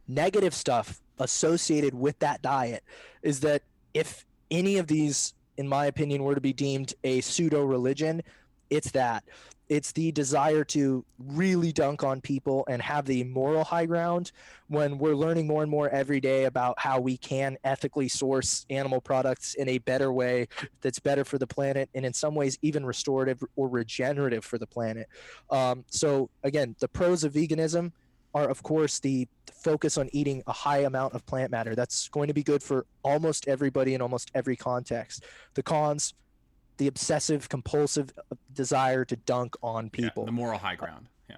negative stuff associated with that diet is that if any of these, in my opinion, were to be deemed a pseudo religion, it's that it's the desire to really dunk on people and have the moral high ground when we're learning more and more every day about how we can ethically source animal products in a better way that's better for the planet and in some ways even restorative or regenerative for the planet. Um, so, again, the pros of veganism are, of course, the focus on eating a high amount of plant matter. That's going to be good for almost everybody in almost every context. The cons, the obsessive compulsive uh, desire to dunk on people. Yeah, the moral high ground. Yeah.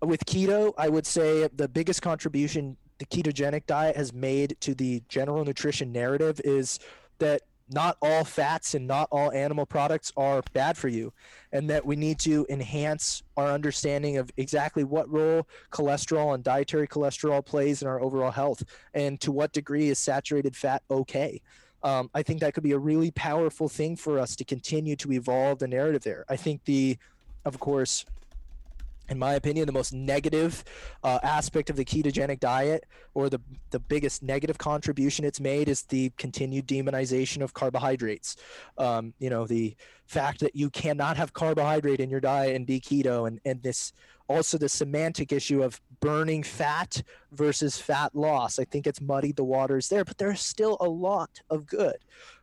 With keto, I would say the biggest contribution the ketogenic diet has made to the general nutrition narrative is that not all fats and not all animal products are bad for you and that we need to enhance our understanding of exactly what role cholesterol and dietary cholesterol plays in our overall health and to what degree is saturated fat okay um, I think that could be a really powerful thing for us to continue to evolve the narrative there. I think the, of course, in my opinion, the most negative uh, aspect of the ketogenic diet, or the the biggest negative contribution it's made, is the continued demonization of carbohydrates. Um, you know, the fact that you cannot have carbohydrate in your diet and be keto, and and this also the semantic issue of burning fat versus fat loss. I think it's muddied the waters there, but there's still a lot of good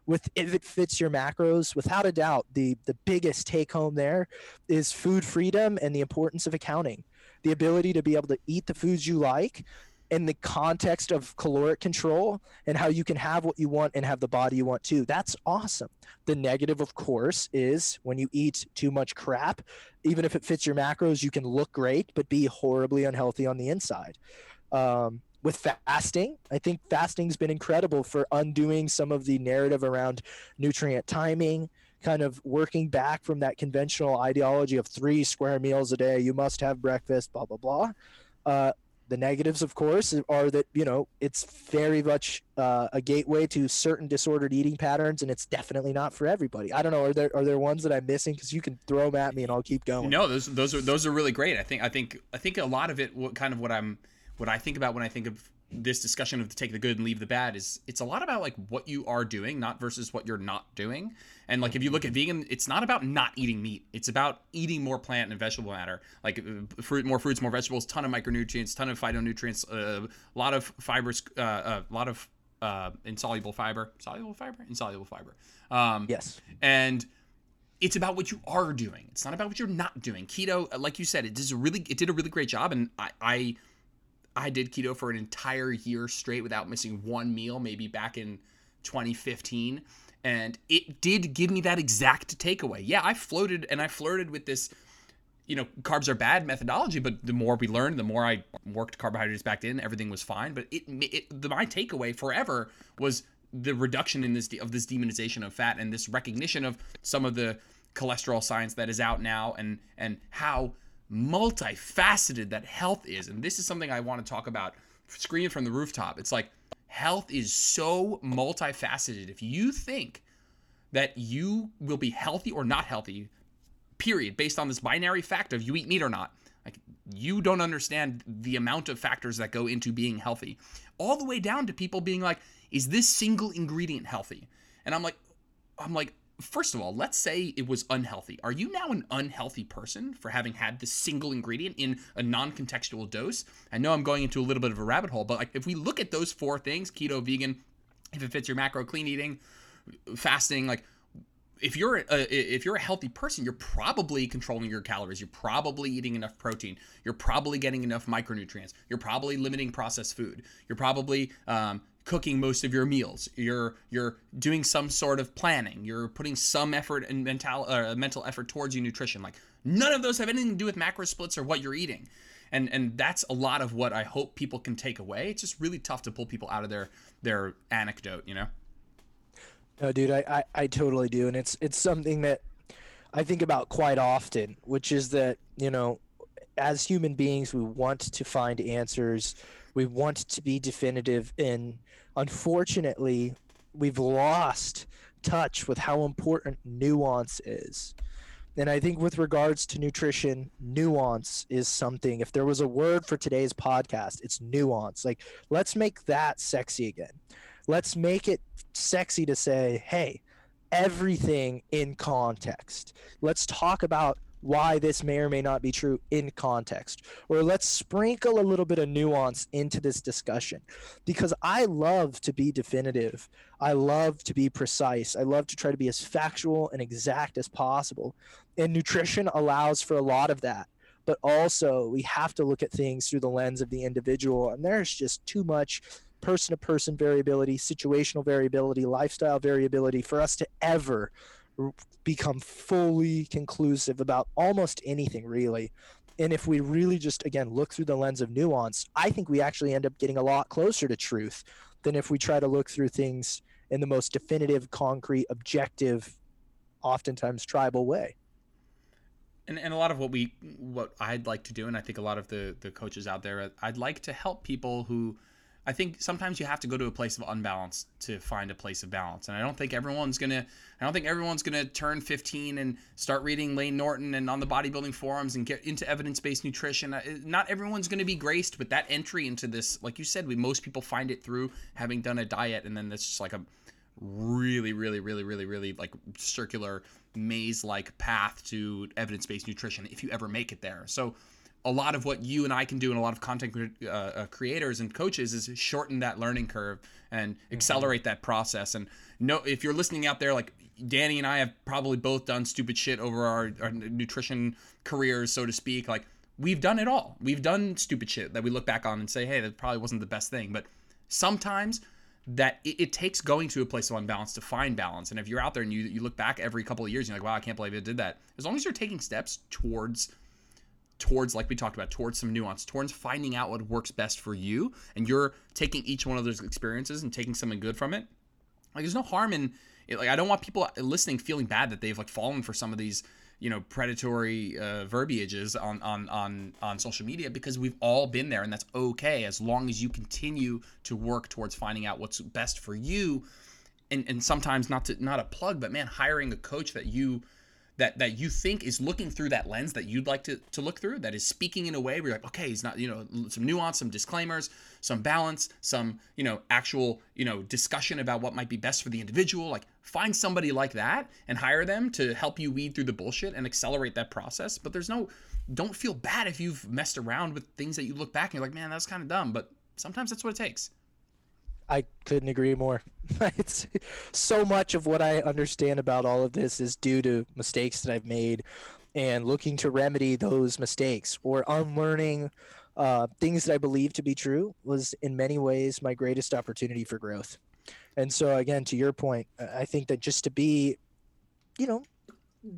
with if it fits your macros without a doubt the the biggest take home there is food freedom and the importance of accounting the ability to be able to eat the foods you like in the context of caloric control and how you can have what you want and have the body you want too. That's awesome. The negative, of course, is when you eat too much crap, even if it fits your macros, you can look great, but be horribly unhealthy on the inside. Um, with fasting, I think fasting's been incredible for undoing some of the narrative around nutrient timing, kind of working back from that conventional ideology of three square meals a day. You must have breakfast, blah, blah, blah. Uh, the negatives, of course, are that you know it's very much uh, a gateway to certain disordered eating patterns, and it's definitely not for everybody. I don't know. Are there are there ones that I'm missing? Because you can throw them at me, and I'll keep going. No, those those are those are really great. I think I think I think a lot of it, what kind of what I'm what I think about when I think of this discussion of take the good and leave the bad is it's a lot about like what you are doing not versus what you're not doing. And like if you look at vegan it's not about not eating meat. It's about eating more plant and vegetable matter. Like uh, fruit more fruits more vegetables ton of micronutrients ton of phytonutrients uh, a lot of fibers uh, uh a lot of uh, insoluble fiber. Soluble fiber? Insoluble fiber. Um, yes. and it's about what you are doing. It's not about what you're not doing. Keto like you said it does a really it did a really great job. And i i I did keto for an entire year straight without missing one meal, maybe back in 2015. And it did give me that exact takeaway. Yeah, I floated and I flirted with this, you know, carbs are bad methodology, but the more we learned, the more I worked carbohydrates back in, everything was fine. But it, it the, my takeaway forever was the reduction in this of this demonization of fat and this recognition of some of the cholesterol science that is out now and and how multifaceted that health is. And this is something I want to talk about screaming from the rooftop. It's like health is so multifaceted. If you think that you will be healthy or not healthy, period, based on this binary fact of you eat meat or not, like you don't understand the amount of factors that go into being healthy. All the way down to people being like, is this single ingredient healthy? And I'm like, I'm like, first of all, let's say it was unhealthy. Are you now an unhealthy person for having had this single ingredient in a non-contextual dose? I know I'm going into a little bit of a rabbit hole, but like if we look at those four things, keto, vegan, if it fits your macro, clean eating, fasting, like if you're a, if you're a healthy person, you're probably controlling your calories. You're probably eating enough protein. You're probably getting enough micronutrients. You're probably limiting processed food. You're probably um, cooking most of your meals. You're you're doing some sort of planning. You're putting some effort and mental uh, mental effort towards your nutrition. Like none of those have anything to do with macro splits or what you're eating. And and that's a lot of what I hope people can take away. It's just really tough to pull people out of their their anecdote, you know. No, dude, I, I, I totally do, and it's it's something that I think about quite often, which is that you know, as human beings, we want to find answers we want to be definitive and unfortunately we've lost touch with how important nuance is. And i think with regards to nutrition nuance is something. If there was a word for today's podcast it's nuance. Like let's make that sexy again. Let's make it sexy to say hey everything in context. Let's talk about why this may or may not be true in context. Or let's sprinkle a little bit of nuance into this discussion because I love to be definitive. I love to be precise. I love to try to be as factual and exact as possible. And nutrition allows for a lot of that. But also, we have to look at things through the lens of the individual. And there's just too much person to person variability, situational variability, lifestyle variability for us to ever become fully conclusive about almost anything really. And if we really just again look through the lens of nuance i think we actually end up getting a lot closer to truth than if we try to look through things in the most definitive concrete objective oftentimes tribal way. And, and a lot of what we what i'd like to do and i think a lot of the the coaches out there i'd like to help people who I think sometimes you have to go to a place of unbalance to find a place of balance. And I don't think everyone's gonna I don't think everyone's gonna turn 15 and start reading Layne Norton and on the bodybuilding forums and get into evidence-based nutrition. Uh, not everyone's gonna be graced with that entry into this. Like you said, we most people find it through having done a diet, and then that's just like a really, really, really, really, really like circular maze-like path to evidence-based nutrition if you ever make it there. So a lot of what you and I can do and a lot of content uh, uh, creators and coaches is shorten that learning curve and mm-hmm. accelerate that process. And no, if you're listening out there, like Danny and I have probably both done stupid shit over our, our nutrition careers, so to speak. Like we've done it all. We've done stupid shit that we look back on and say, hey, that probably wasn't the best thing. But sometimes that it, it, takes going to a place of unbalance to find balance. And if you're out there and you, you look back every couple of years, you're like, wow, I can't believe I did that. As long as you're taking steps towards towards like we talked about towards some nuance towards finding out what works best for you and you're taking each one of those experiences and taking something good from it. Like there's no harm in it like i don't want people listening feeling bad that they've like fallen for some of these you know predatory uh, verbiages on on on on social media because we've all been there and that's okay as long as you continue to work towards finding out what's best for you. And and sometimes not to not a plug but man hiring a coach that you that that you think is looking through that lens that you'd like to, to look through that is speaking in a way where you're like okay he's not you know some nuance some disclaimers some balance some you know actual you know discussion about what might be best for the individual. Like find somebody like that and hire them to help you weed through the bullshit and accelerate that process. But there's no don't feel bad if you've messed around with things that you look back and you're like man that's kind of dumb. But sometimes that's what it takes I couldn't agree more. it's so much of what I understand about all of this is due to mistakes that I've made and looking to remedy those mistakes or unlearning uh, things that I believe to be true was in many ways my greatest opportunity for growth. And so, again, to your point, I think that just to be, you know,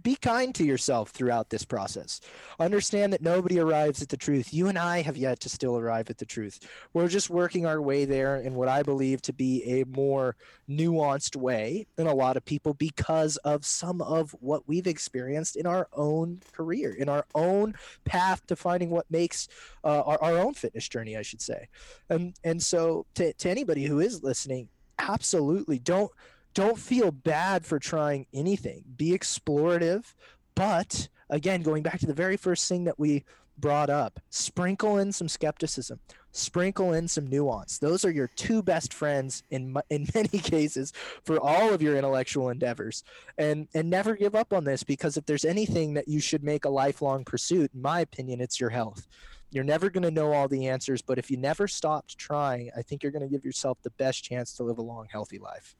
be kind to yourself throughout this process. Understand that nobody arrives at the truth. You and I have yet to still arrive at the truth. We're just working our way there in what I believe to be a more nuanced way than a lot of people because of some of what we've experienced in our own career, in our own path to finding what makes uh, our, our own fitness journey, I should say. And, and so, to, to anybody who is listening, absolutely don't don't feel bad for trying anything. Be explorative, but again, going back to the very first thing that we brought up, sprinkle in some skepticism, sprinkle in some nuance. Those are your two best friends in in many cases for all of your intellectual endeavors. And and never give up on this because if there's anything that you should make a lifelong pursuit, in my opinion, it's your health. You're never going to know all the answers, but if you never stopped trying, I think you're going to give yourself the best chance to live a long, healthy life.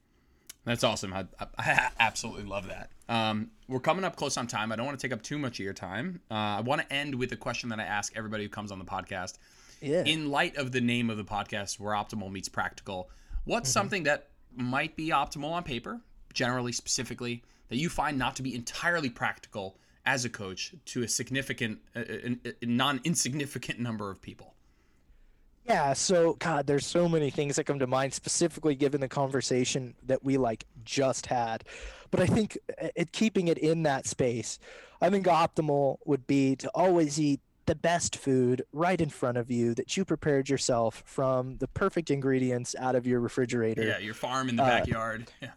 That's awesome. I, I absolutely love that. Um, we're coming up close on time. I don't want to take up too much of your time. Uh, I want to end with a question that I ask everybody who comes on the podcast. Yeah. In light of the name of the podcast, where optimal meets practical, what's mm-hmm. something that might be optimal on paper, generally, specifically, that you find not to be entirely practical as a coach to a significant, a, a, a non insignificant number of people? Yeah, so God, there's so many things that come to mind, specifically given the conversation that we like just had. But I think uh, it, keeping it in that space, I think optimal would be to always eat the best food right in front of you that you prepared yourself from the perfect ingredients out of your refrigerator. Yeah, your farm in the uh, backyard. Yeah.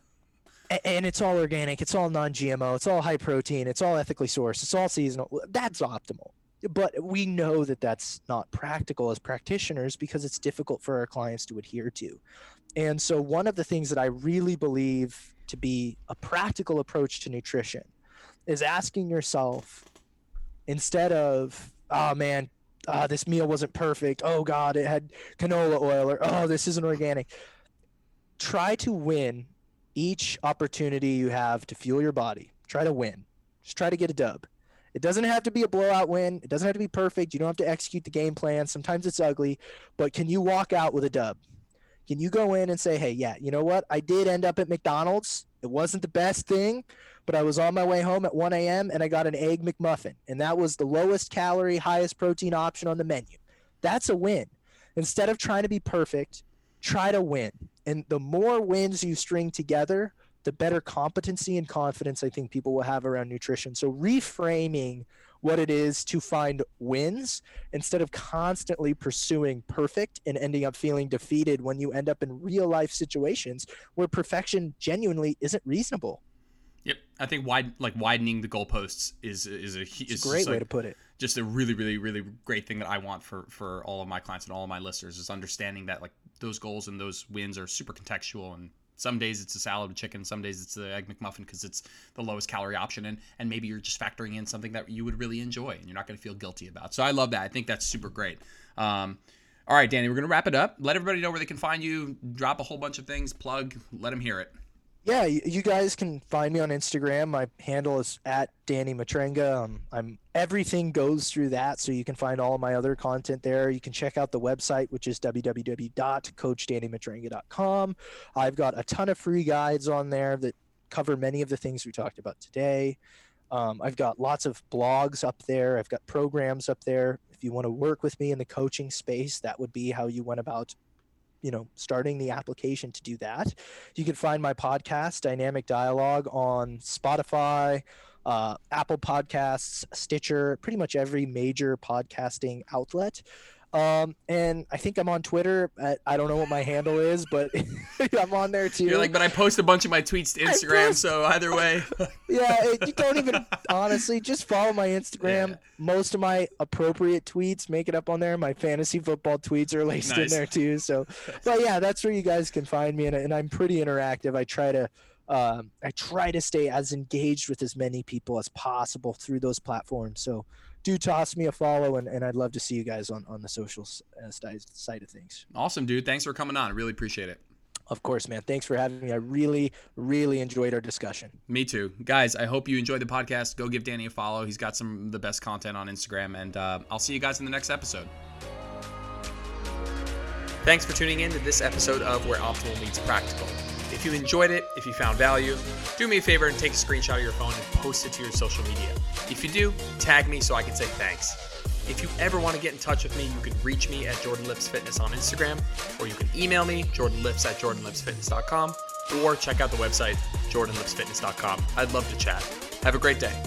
And it's all organic, it's all non GMO, it's all high protein, it's all ethically sourced, it's all seasonal. That's optimal but we know that that's not practical as practitioners because it's difficult for our clients to adhere to. And so, one of the things that I really believe to be a practical approach to nutrition is asking yourself instead of oh man uh, this meal wasn't perfect. Oh god it had canola oil or oh this isn't organic. Try to win each opportunity you have to fuel your body. Try to win. Just try to get a dub it doesn't have to be a blowout win it doesn't have to be perfect you don't have to execute the game plan sometimes it's ugly but can you walk out with a dub can you go in and say hey yeah you know what i did end up at mcdonald's it wasn't the best thing but I was on my way home at 1 a.m. and I got an egg McMuffin, and that was the lowest calorie, highest protein option on the menu. That's a win. Instead of trying to be perfect, try to win. And the more wins you string together, the better competency and confidence I think people will have around nutrition. So reframing what it is to find wins instead of constantly pursuing perfect and ending up feeling defeated when you end up in real life situations where perfection genuinely isn't reasonable. Yep, I think wide like widening the goalposts is is a, is a great way like, to put it. Just a really really really great thing that I want for for all of my clients and all of my listeners is understanding that like those goals and those wins are super contextual and some days it's a salad with chicken, some days it's the egg McMuffin because it's the lowest calorie option, and and maybe you're just factoring in something that you would really enjoy and you're not going to feel guilty about. So I love that. I think that's super great. Um, all right, Danny, we're going to wrap it up. Let everybody know where they can find you. Drop a whole bunch of things. Plug. Let them hear it yeah, you guys can find me on Instagram. My handle is at Danny Matrenga. Um, I'm everything goes through that, so you can find all my other content there. You can check out the website, which is www.coachdannymatrenga.com. I've got a ton of free guides on there that cover many of the things we talked about today. Um, I've got lots of blogs up there. I've got programs up there. If you want to work with me in the coaching space, that would be how you went about you know starting the application to do that. You can find my podcast dynamic dialogue on spotify uh, apple podcasts stitcher pretty much every major podcasting outlet um, and I think I'm on Twitter. At, I don't know what my handle is, but I'm on there too. You're like, but I post a bunch of my tweets to Instagram, post, so either way. yeah, it, you don't even honestly just follow my Instagram. Yeah. Most of my appropriate tweets make it up on there. My fantasy football tweets are laced nice. in there too. So, but yeah, that's where you guys can find me, and, and I'm pretty interactive. I try to. Um, I try to stay as engaged with as many people as possible through those platforms. So do toss me a follow, and, and I'd love to see you guys on, on the social uh, side of things. Awesome, dude. Thanks for coming on. I really appreciate it. Of course, man. Thanks for having me. I really, really enjoyed our discussion. Me too. Guys, I hope you enjoyed the podcast. Go give Danny a follow. He's got some of the best content on Instagram, and uh, I'll see you guys in the next episode. Thanks for tuning in to this episode of Where Optimal Meets Practical. If you enjoyed it, if you found value, do me a favor and take a screenshot of your phone and post it to your social media. If you do, tag me so I can say thanks. If you ever want to get in touch with me, you can reach me at Jordan Lips Fitness on Instagram, or you can email me, jordanlips at jordanlipsfitness.com, or check out the website, jordanlipsfitness.com. I'd love to chat. Have a great day.